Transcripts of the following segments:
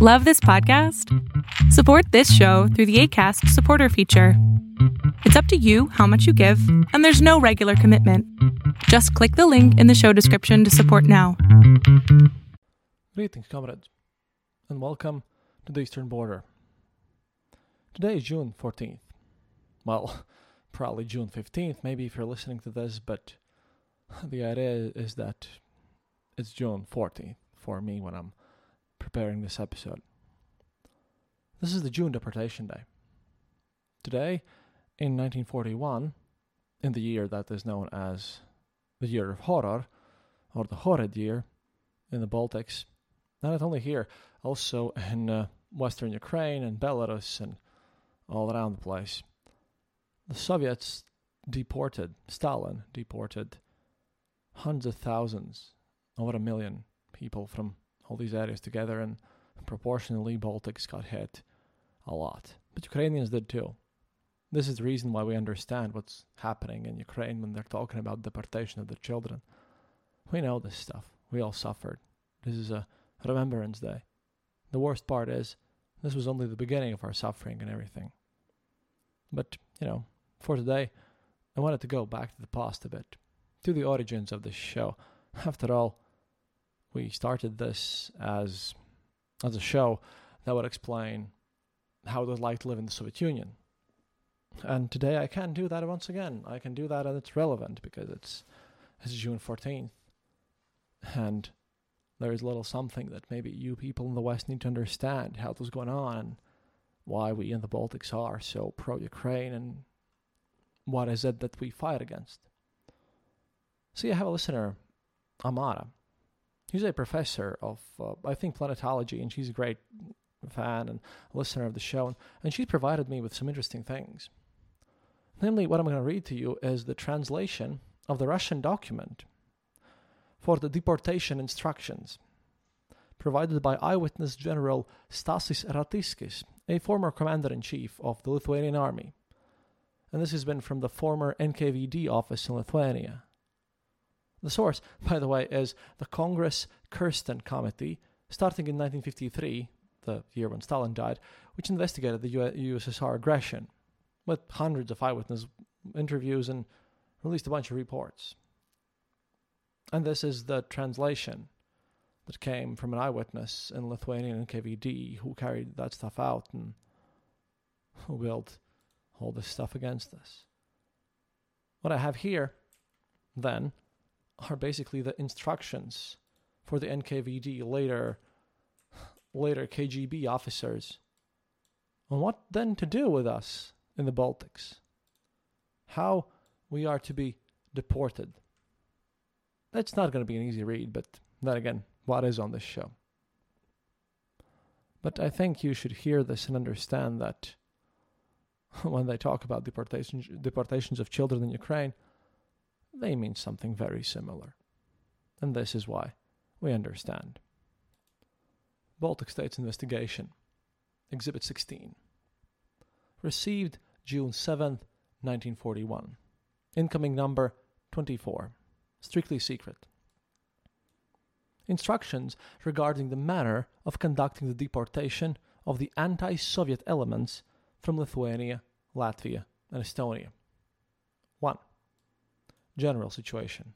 Love this podcast? Support this show through the ACAST supporter feature. It's up to you how much you give, and there's no regular commitment. Just click the link in the show description to support now. Greetings, comrades, and welcome to the Eastern Border. Today is June 14th. Well, probably June 15th, maybe if you're listening to this, but the idea is that it's June 14th for me when I'm preparing this episode. This is the June Deportation Day. Today, in 1941, in the year that is known as the Year of Horror, or the Horrid Year, in the Baltics, not only here, also in uh, western Ukraine and Belarus and all around the place. The Soviets deported, Stalin deported hundreds of thousands, over a million people from all these areas together, and proportionally, Baltics got hit a lot. But Ukrainians did too. This is the reason why we understand what's happening in Ukraine when they're talking about deportation of the children. We know this stuff. We all suffered. This is a Remembrance Day. The worst part is, this was only the beginning of our suffering and everything. But, you know, for today, I wanted to go back to the past a bit, to the origins of this show. After all, we started this as as a show that would explain how it was like to live in the Soviet Union. And today I can do that once again. I can do that and it's relevant because it's it's June 14th. And there is a little something that maybe you people in the West need to understand how it was going on and why we in the Baltics are so pro Ukraine and what is it that we fight against. See, I have a listener, Amara. He's a professor of, uh, I think, planetology, and she's a great fan and listener of the show. And, and she's provided me with some interesting things. Namely, what I'm going to read to you is the translation of the Russian document for the deportation instructions provided by eyewitness General Stasys Ratiskis, a former commander in chief of the Lithuanian army. And this has been from the former NKVD office in Lithuania. The source, by the way, is the Congress Kersten Committee, starting in 1953, the year when Stalin died, which investigated the USSR aggression with hundreds of eyewitness interviews and released a bunch of reports. And this is the translation that came from an eyewitness in Lithuanian NKVD who carried that stuff out and who built all this stuff against us. What I have here, then, are basically the instructions for the NKVD later later KGB officers on what then to do with us in the Baltics. How we are to be deported. That's not going to be an easy read, but then again, what is on this show? But I think you should hear this and understand that when they talk about deportations, deportations of children in Ukraine, they mean something very similar. And this is why we understand. Baltic States Investigation, Exhibit 16. Received June 7th, 1941. Incoming number 24 strictly secret. Instructions regarding the manner of conducting the deportation of the anti Soviet elements from Lithuania, Latvia, and Estonia. 1. General situation.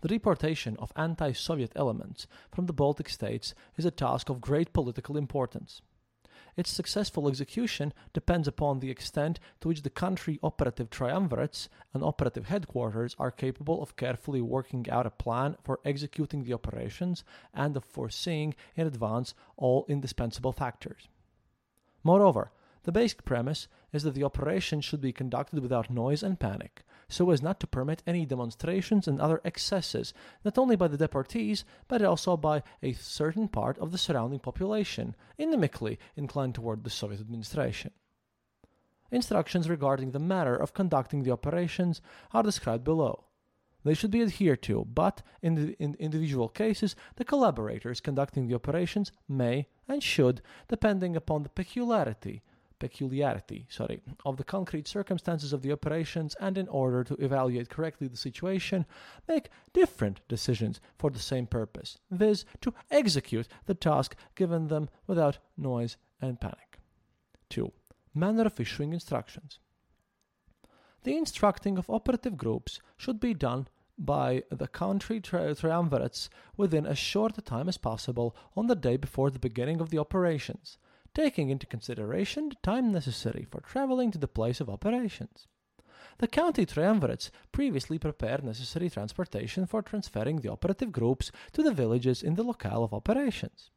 The deportation of anti Soviet elements from the Baltic states is a task of great political importance. Its successful execution depends upon the extent to which the country operative triumvirates and operative headquarters are capable of carefully working out a plan for executing the operations and of foreseeing in advance all indispensable factors. Moreover, the basic premise is that the operation should be conducted without noise and panic, so as not to permit any demonstrations and other excesses, not only by the deportees, but also by a certain part of the surrounding population, inimically inclined toward the Soviet administration. Instructions regarding the manner of conducting the operations are described below. They should be adhered to, but in, the, in individual cases, the collaborators conducting the operations may and should, depending upon the peculiarity peculiarity, sorry, of the concrete circumstances of the operations and in order to evaluate correctly the situation, make different decisions for the same purpose, viz., to execute the task given them without noise and panic. 2. Manner of issuing instructions. The instructing of operative groups should be done by the country tri- triumvirates within as short a time as possible on the day before the beginning of the operations, taking into consideration the time necessary for traveling to the place of operations. The county triumvirates previously prepared necessary transportation for transferring the operative groups to the villages in the locale of operations.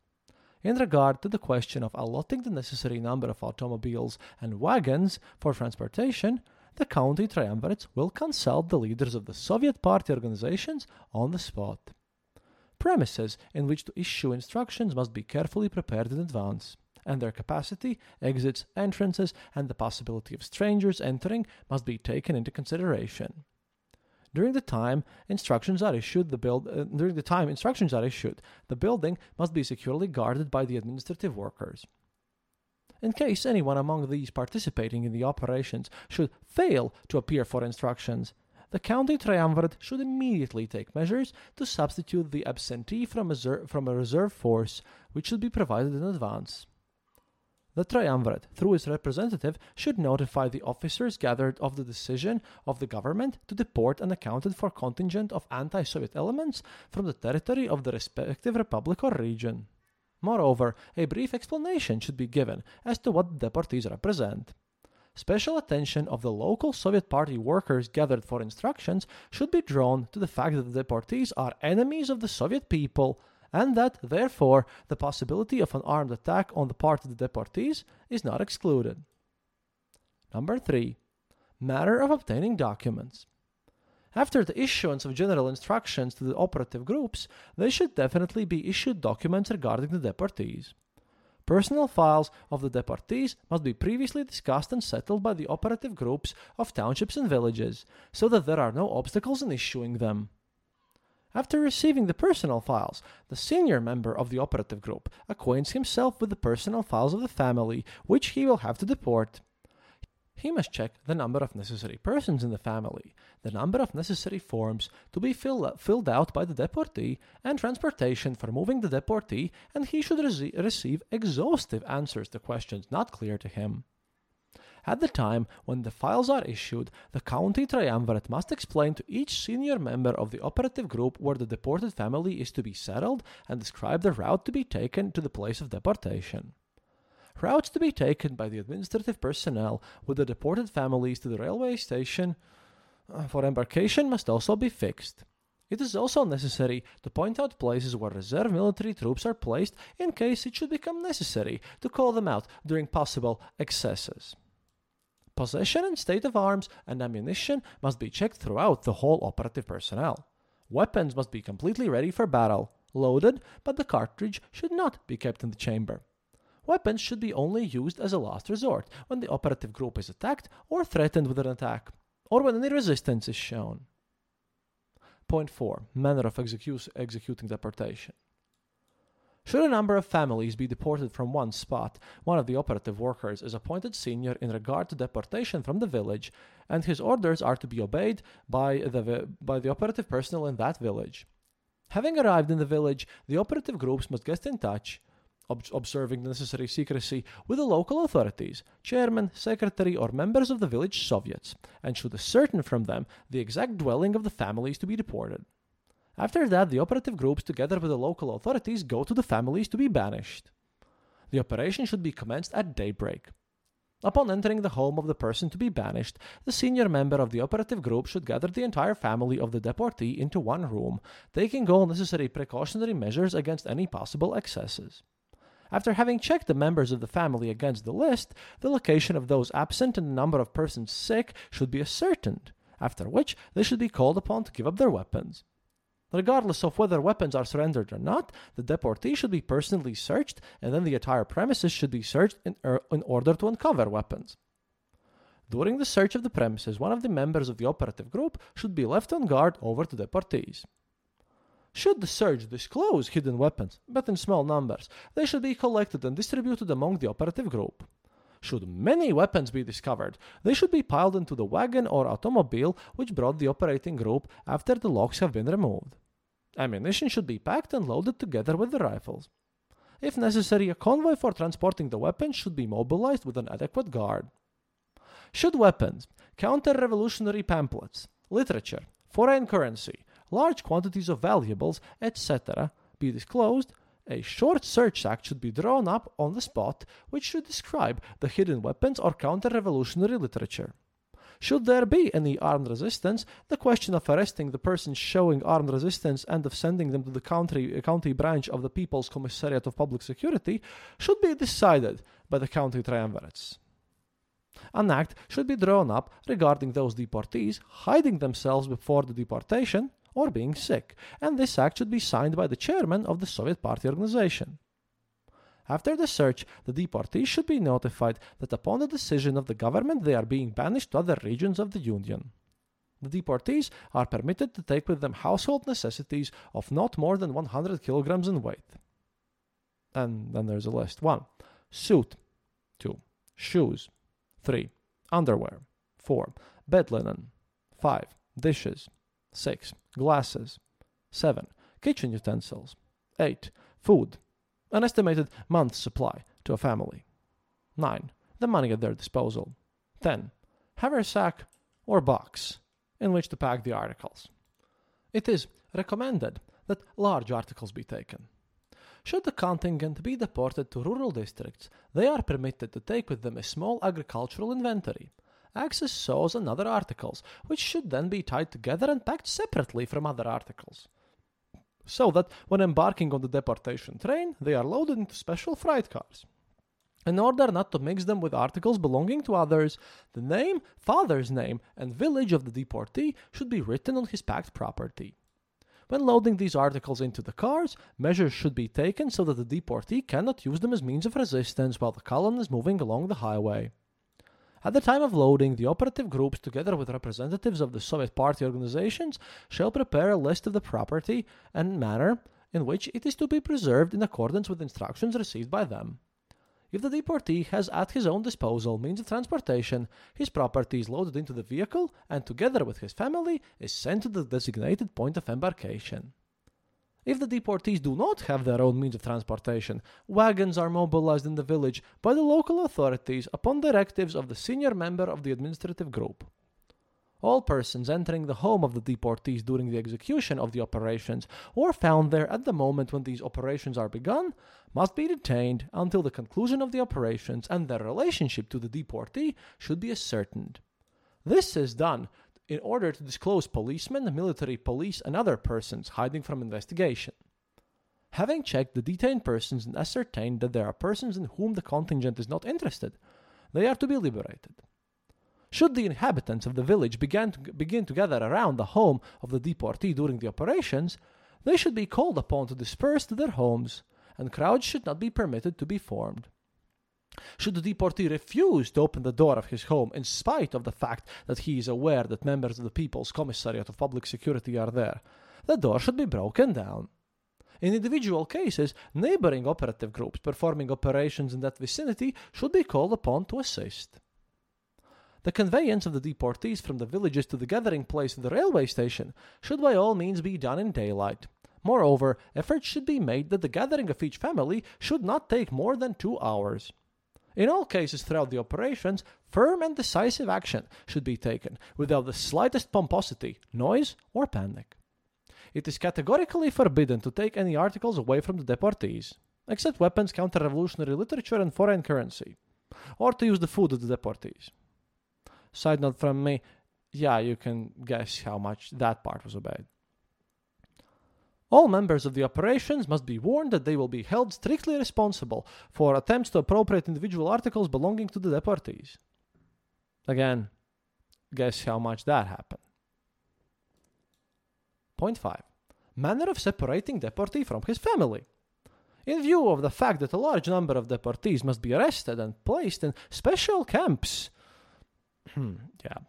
In regard to the question of allotting the necessary number of automobiles and wagons for transportation, the county triumvirates will consult the leaders of the Soviet Party organizations on the spot. Premises in which to issue instructions must be carefully prepared in advance, and their capacity, exits, entrances, and the possibility of strangers entering must be taken into consideration. During the time instructions are issued, the build uh, during the time instructions are issued, the building must be securely guarded by the administrative workers. In case anyone among these participating in the operations should fail to appear for instructions, the county triumvirate should immediately take measures to substitute the absentee from a, from a reserve force, which should be provided in advance. The triumvirate, through its representative, should notify the officers gathered of the decision of the government to deport an accounted for contingent of anti Soviet elements from the territory of the respective republic or region. Moreover, a brief explanation should be given as to what the deportees represent. Special attention of the local Soviet Party workers gathered for instructions should be drawn to the fact that the deportees are enemies of the Soviet people and that, therefore, the possibility of an armed attack on the part of the deportees is not excluded. Number 3. Matter of obtaining documents. After the issuance of general instructions to the operative groups, they should definitely be issued documents regarding the deportees. Personal files of the deportees must be previously discussed and settled by the operative groups of townships and villages, so that there are no obstacles in issuing them. After receiving the personal files, the senior member of the operative group acquaints himself with the personal files of the family, which he will have to deport. He must check the number of necessary persons in the family, the number of necessary forms to be fill, filled out by the deportee, and transportation for moving the deportee, and he should rece- receive exhaustive answers to questions not clear to him. At the time when the files are issued, the county triumvirate must explain to each senior member of the operative group where the deported family is to be settled and describe the route to be taken to the place of deportation. Routes to be taken by the administrative personnel with the deported families to the railway station uh, for embarkation must also be fixed. It is also necessary to point out places where reserve military troops are placed in case it should become necessary to call them out during possible excesses. Possession and state of arms and ammunition must be checked throughout the whole operative personnel. Weapons must be completely ready for battle, loaded, but the cartridge should not be kept in the chamber. Weapons should be only used as a last resort when the operative group is attacked or threatened with an attack, or when any resistance is shown. Point 4. Manner of execu- executing deportation. Should a number of families be deported from one spot, one of the operative workers is appointed senior in regard to deportation from the village, and his orders are to be obeyed by the, by the operative personnel in that village. Having arrived in the village, the operative groups must get in touch ob- observing the necessary secrecy with the local authorities, chairman, secretary, or members of the village soviets, and should ascertain from them the exact dwelling of the families to be deported. After that, the operative groups, together with the local authorities, go to the families to be banished. The operation should be commenced at daybreak. Upon entering the home of the person to be banished, the senior member of the operative group should gather the entire family of the deportee into one room, taking all necessary precautionary measures against any possible excesses. After having checked the members of the family against the list, the location of those absent and the number of persons sick should be ascertained, after which they should be called upon to give up their weapons. Regardless of whether weapons are surrendered or not, the deportee should be personally searched, and then the entire premises should be searched in, er, in order to uncover weapons. During the search of the premises, one of the members of the operative group should be left on guard over the deportees. Should the search disclose hidden weapons, but in small numbers, they should be collected and distributed among the operative group. Should many weapons be discovered, they should be piled into the wagon or automobile which brought the operating group after the locks have been removed. Ammunition should be packed and loaded together with the rifles. If necessary, a convoy for transporting the weapons should be mobilized with an adequate guard. Should weapons, counter revolutionary pamphlets, literature, foreign currency, large quantities of valuables, etc., be disclosed, a short search act should be drawn up on the spot which should describe the hidden weapons or counter revolutionary literature. Should there be any armed resistance, the question of arresting the persons showing armed resistance and of sending them to the county, uh, county branch of the People's Commissariat of Public Security should be decided by the county triumvirates. An act should be drawn up regarding those deportees hiding themselves before the deportation or being sick, and this act should be signed by the chairman of the Soviet Party organization. After the search, the deportees should be notified that upon the decision of the government they are being banished to other regions of the Union. The deportees are permitted to take with them household necessities of not more than 100 kilograms in weight. And then there's a list 1. Suit. 2. Shoes. 3. Underwear. 4. Bed linen. 5. Dishes. 6. Glasses. 7. Kitchen utensils. 8. Food. An estimated month's supply to a family. 9. The money at their disposal. 10. Haversack or box in which to pack the articles. It is recommended that large articles be taken. Should the contingent be deported to rural districts, they are permitted to take with them a small agricultural inventory, axes, saws, and other articles, which should then be tied together and packed separately from other articles. So that when embarking on the deportation train, they are loaded into special freight cars. In order not to mix them with articles belonging to others, the name, father's name, and village of the deportee should be written on his packed property. When loading these articles into the cars, measures should be taken so that the deportee cannot use them as means of resistance while the column is moving along the highway. At the time of loading, the operative groups, together with representatives of the Soviet Party organizations, shall prepare a list of the property and manner in which it is to be preserved in accordance with instructions received by them. If the deportee has at his own disposal means of transportation, his property is loaded into the vehicle and, together with his family, is sent to the designated point of embarkation. If the deportees do not have their own means of transportation, wagons are mobilized in the village by the local authorities upon directives of the senior member of the administrative group. All persons entering the home of the deportees during the execution of the operations or found there at the moment when these operations are begun must be detained until the conclusion of the operations and their relationship to the deportee should be ascertained. This is done in order to disclose policemen, military police, and other persons hiding from investigation. Having checked the detained persons and ascertained that there are persons in whom the contingent is not interested, they are to be liberated. Should the inhabitants of the village begin to, begin to gather around the home of the deportee during the operations, they should be called upon to disperse to their homes, and crowds should not be permitted to be formed. Should the deportee refuse to open the door of his home in spite of the fact that he is aware that members of the People's Commissariat of Public Security are there, the door should be broken down. In individual cases, neighboring operative groups performing operations in that vicinity should be called upon to assist. The conveyance of the deportees from the villages to the gathering place of the railway station should by all means be done in daylight. Moreover, efforts should be made that the gathering of each family should not take more than two hours. In all cases throughout the operations, firm and decisive action should be taken without the slightest pomposity, noise, or panic. It is categorically forbidden to take any articles away from the deportees, except weapons, counter revolutionary literature, and foreign currency, or to use the food of the deportees. Side note from me, yeah, you can guess how much that part was obeyed. All members of the operations must be warned that they will be held strictly responsible for attempts to appropriate individual articles belonging to the deportees. Again, guess how much that happened. Point 5. Manner of separating deportee from his family. In view of the fact that a large number of deportees must be arrested and placed in special camps, yeah,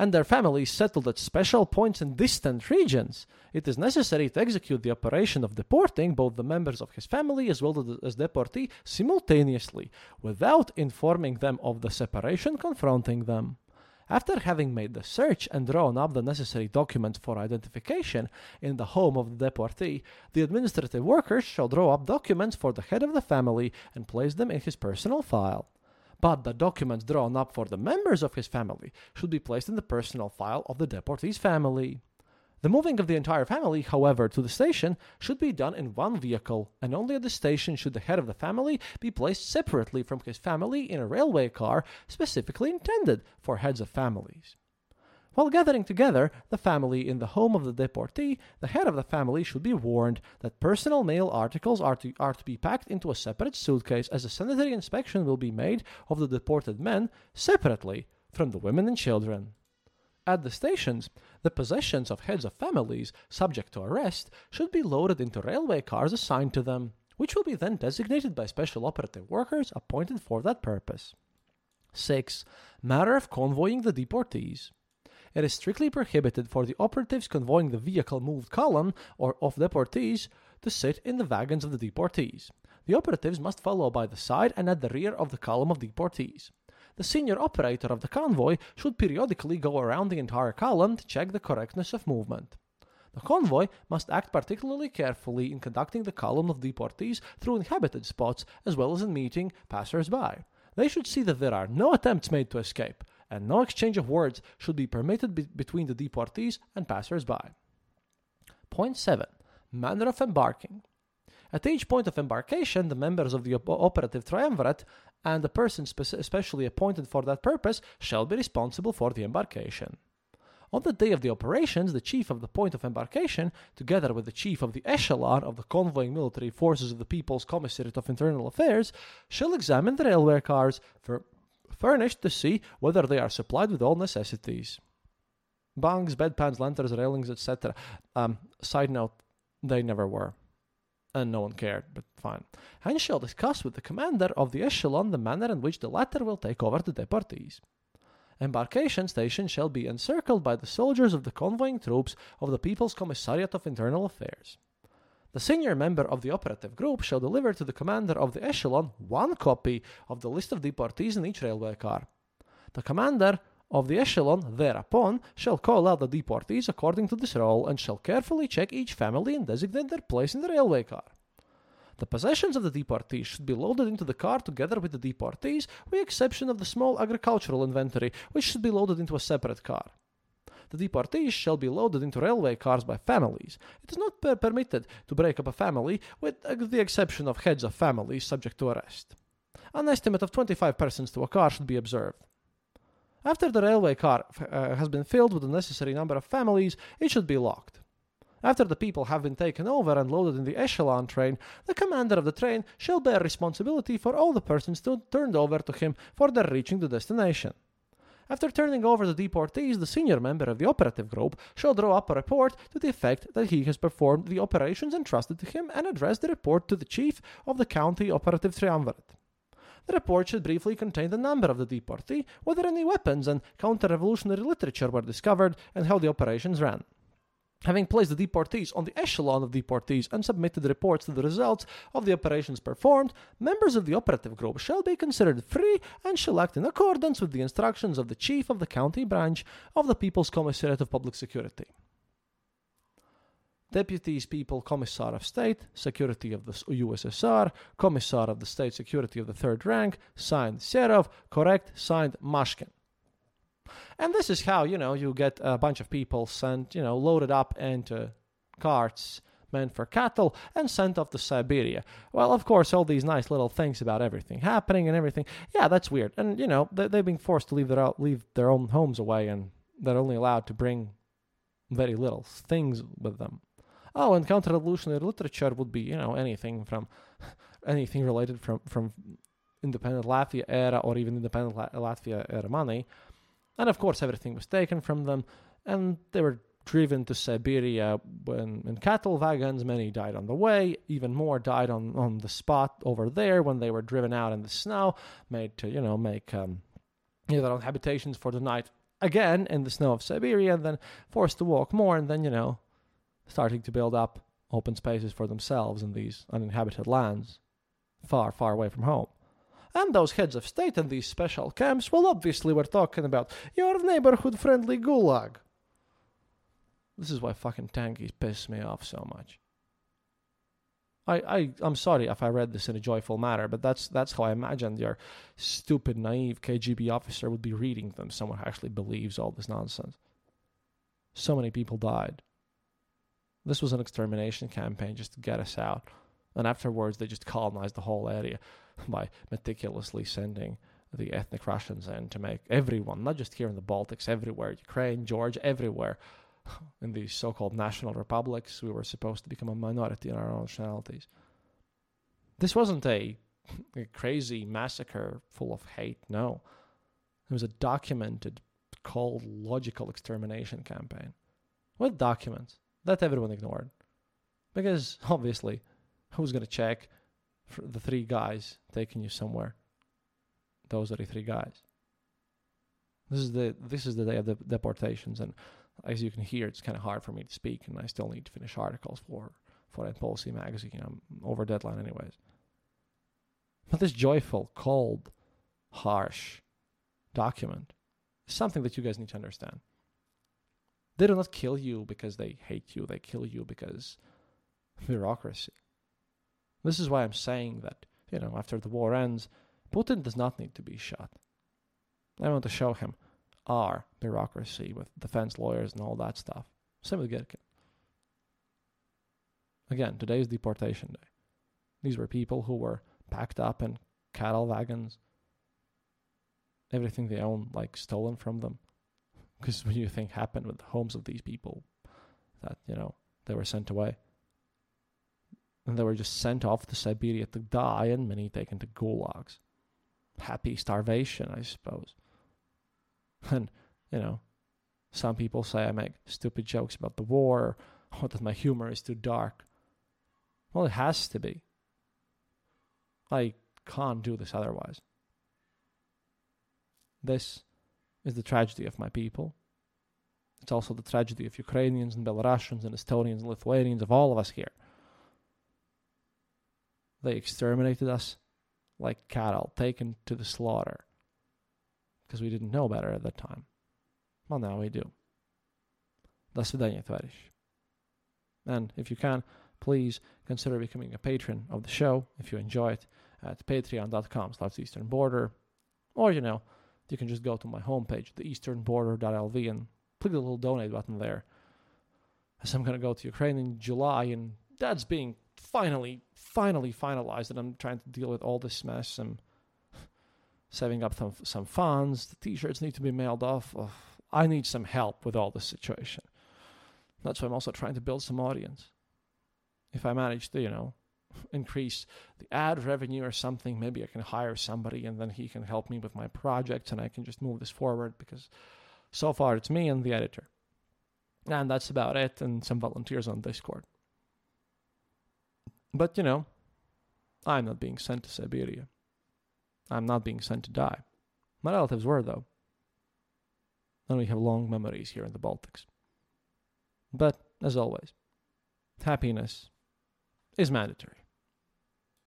and their families settled at special points in distant regions, it is necessary to execute the operation of deporting both the members of his family as well as deportee simultaneously, without informing them of the separation confronting them. After having made the search and drawn up the necessary documents for identification in the home of the deportee, the administrative workers shall draw up documents for the head of the family and place them in his personal file. But the documents drawn up for the members of his family should be placed in the personal file of the deportee's family. The moving of the entire family, however, to the station should be done in one vehicle, and only at the station should the head of the family be placed separately from his family in a railway car specifically intended for heads of families. While gathering together the family in the home of the deportee, the head of the family should be warned that personal mail articles are to, are to be packed into a separate suitcase as a sanitary inspection will be made of the deported men separately from the women and children. At the stations, the possessions of heads of families subject to arrest should be loaded into railway cars assigned to them, which will be then designated by special operative workers appointed for that purpose. 6. Matter of convoying the deportees. It is strictly prohibited for the operatives convoying the vehicle moved column or of deportees to sit in the wagons of the deportees. The operatives must follow by the side and at the rear of the column of deportees the senior operator of the convoy should periodically go around the entire column to check the correctness of movement. The convoy must act particularly carefully in conducting the column of deportees through inhabited spots as well as in meeting passers-by. They should see that there are no attempts made to escape, and no exchange of words should be permitted be- between the deportees and passers-by. Point 7. Manner of embarking. At each point of embarkation, the members of the op- operative triumvirate and the person spe- especially appointed for that purpose shall be responsible for the embarkation. On the day of the operations, the chief of the point of embarkation, together with the chief of the echelon of the convoying military forces of the People's Commissariat of Internal Affairs, shall examine the railway cars, for furnished to see whether they are supplied with all necessities. Bungs, bedpans, lanterns, railings, etc. Um, side note, they never were and no one cared, but fine. And shall discuss with the commander of the echelon the manner in which the latter will take over the deportees. Embarkation station shall be encircled by the soldiers of the convoying troops of the People's Commissariat of Internal Affairs. The senior member of the operative group shall deliver to the commander of the echelon one copy of the list of deportees in each railway car. The commander of the echelon thereupon shall call out the deportees according to this roll and shall carefully check each family and designate their place in the railway car. The possessions of the deportees should be loaded into the car together with the deportees, with exception of the small agricultural inventory, which should be loaded into a separate car. The deportees shall be loaded into railway cars by families. It is not per- permitted to break up a family, with the exception of heads of families subject to arrest. An estimate of 25 persons to a car should be observed. After the railway car uh, has been filled with the necessary number of families, it should be locked. After the people have been taken over and loaded in the echelon train, the commander of the train shall bear responsibility for all the persons turned over to him for their reaching the destination. After turning over the deportees, the senior member of the operative group shall draw up a report to the effect that he has performed the operations entrusted to him and address the report to the chief of the county operative triumvirate. The report should briefly contain the number of the deportee, whether any weapons and counter-revolutionary literature were discovered, and how the operations ran. Having placed the deportees on the echelon of deportees and submitted reports to the results of the operations performed, members of the operative group shall be considered free and shall act in accordance with the instructions of the chief of the county branch of the People's Commissariat of Public Security. Deputies People Commissar of State, Security of the USSR, Commissar of the State Security of the Third Rank, signed Serov, correct, signed Mashkin. And this is how, you know, you get a bunch of people sent, you know, loaded up into carts meant for cattle and sent off to Siberia. Well, of course, all these nice little things about everything happening and everything. Yeah, that's weird. And, you know, they, they've been forced to leave their, leave their own homes away and they're only allowed to bring very little things with them. Oh, and counter-revolutionary literature would be, you know, anything from anything related from from independent Latvia era or even independent La- Latvia era money. And of course, everything was taken from them, and they were driven to Siberia when, in cattle wagons. Many died on the way. Even more died on, on the spot over there when they were driven out in the snow, made to you know make um, own habitations for the night again in the snow of Siberia, and then forced to walk more, and then, you know, starting to build up open spaces for themselves in these uninhabited lands, far, far away from home. And those heads of state in these special camps, well, obviously, we're talking about your neighborhood friendly gulag. This is why fucking tankies piss me off so much. I, I, I'm sorry if I read this in a joyful manner, but that's that's how I imagined your stupid, naive KGB officer would be reading them. Someone who actually believes all this nonsense. So many people died. This was an extermination campaign just to get us out. And afterwards, they just colonized the whole area by meticulously sending the ethnic Russians in to make everyone, not just here in the Baltics, everywhere, Ukraine, Georgia, everywhere, in these so called national republics, we were supposed to become a minority in our own nationalities. This wasn't a, a crazy massacre full of hate, no. It was a documented, cold, logical extermination campaign with documents that everyone ignored. Because obviously, who's going to check the three guys taking you somewhere? Those are the three guys. This is the this is the day of the deportations, and as you can hear, it's kind of hard for me to speak, and I still need to finish articles for Foreign Policy magazine. I'm over deadline, anyways. But this joyful, cold, harsh document is something that you guys need to understand. They do not kill you because they hate you, they kill you because bureaucracy. This is why I'm saying that, you know, after the war ends, Putin does not need to be shot. I want to show him our bureaucracy with defense lawyers and all that stuff. Same with Girkin. Again, today is deportation day. These were people who were packed up in cattle wagons, everything they owned, like stolen from them. Because what do you think happened with the homes of these people? That, you know, they were sent away. And they were just sent off to Siberia to die and many taken to gulags. Happy starvation, I suppose. And, you know, some people say I make stupid jokes about the war or that my humor is too dark. Well, it has to be. I can't do this otherwise. This is the tragedy of my people. It's also the tragedy of Ukrainians and Belarusians and Estonians and Lithuanians, of all of us here. They exterminated us like cattle taken to the slaughter because we didn't know better at that time. Well, now we do. До свидания, товарищ. And if you can, please consider becoming a patron of the show if you enjoy it at patreon.com slash eastern border. Or, you know, you can just go to my homepage, theeasternborder.lv, and click the little donate button there. As I'm going to go to Ukraine in July, and that's being finally, finally finalized, and I'm trying to deal with all this mess. and saving up some, some funds. The t shirts need to be mailed off. Oh, I need some help with all this situation. That's why I'm also trying to build some audience. If I manage to, you know, increase the ad revenue or something, maybe I can hire somebody and then he can help me with my project and I can just move this forward because so far it's me and the editor. And that's about it, and some volunteers on Discord. But, you know, I'm not being sent to Siberia. I'm not being sent to die. My relatives were, though. And we have long memories here in the Baltics. But, as always, happiness is mandatory.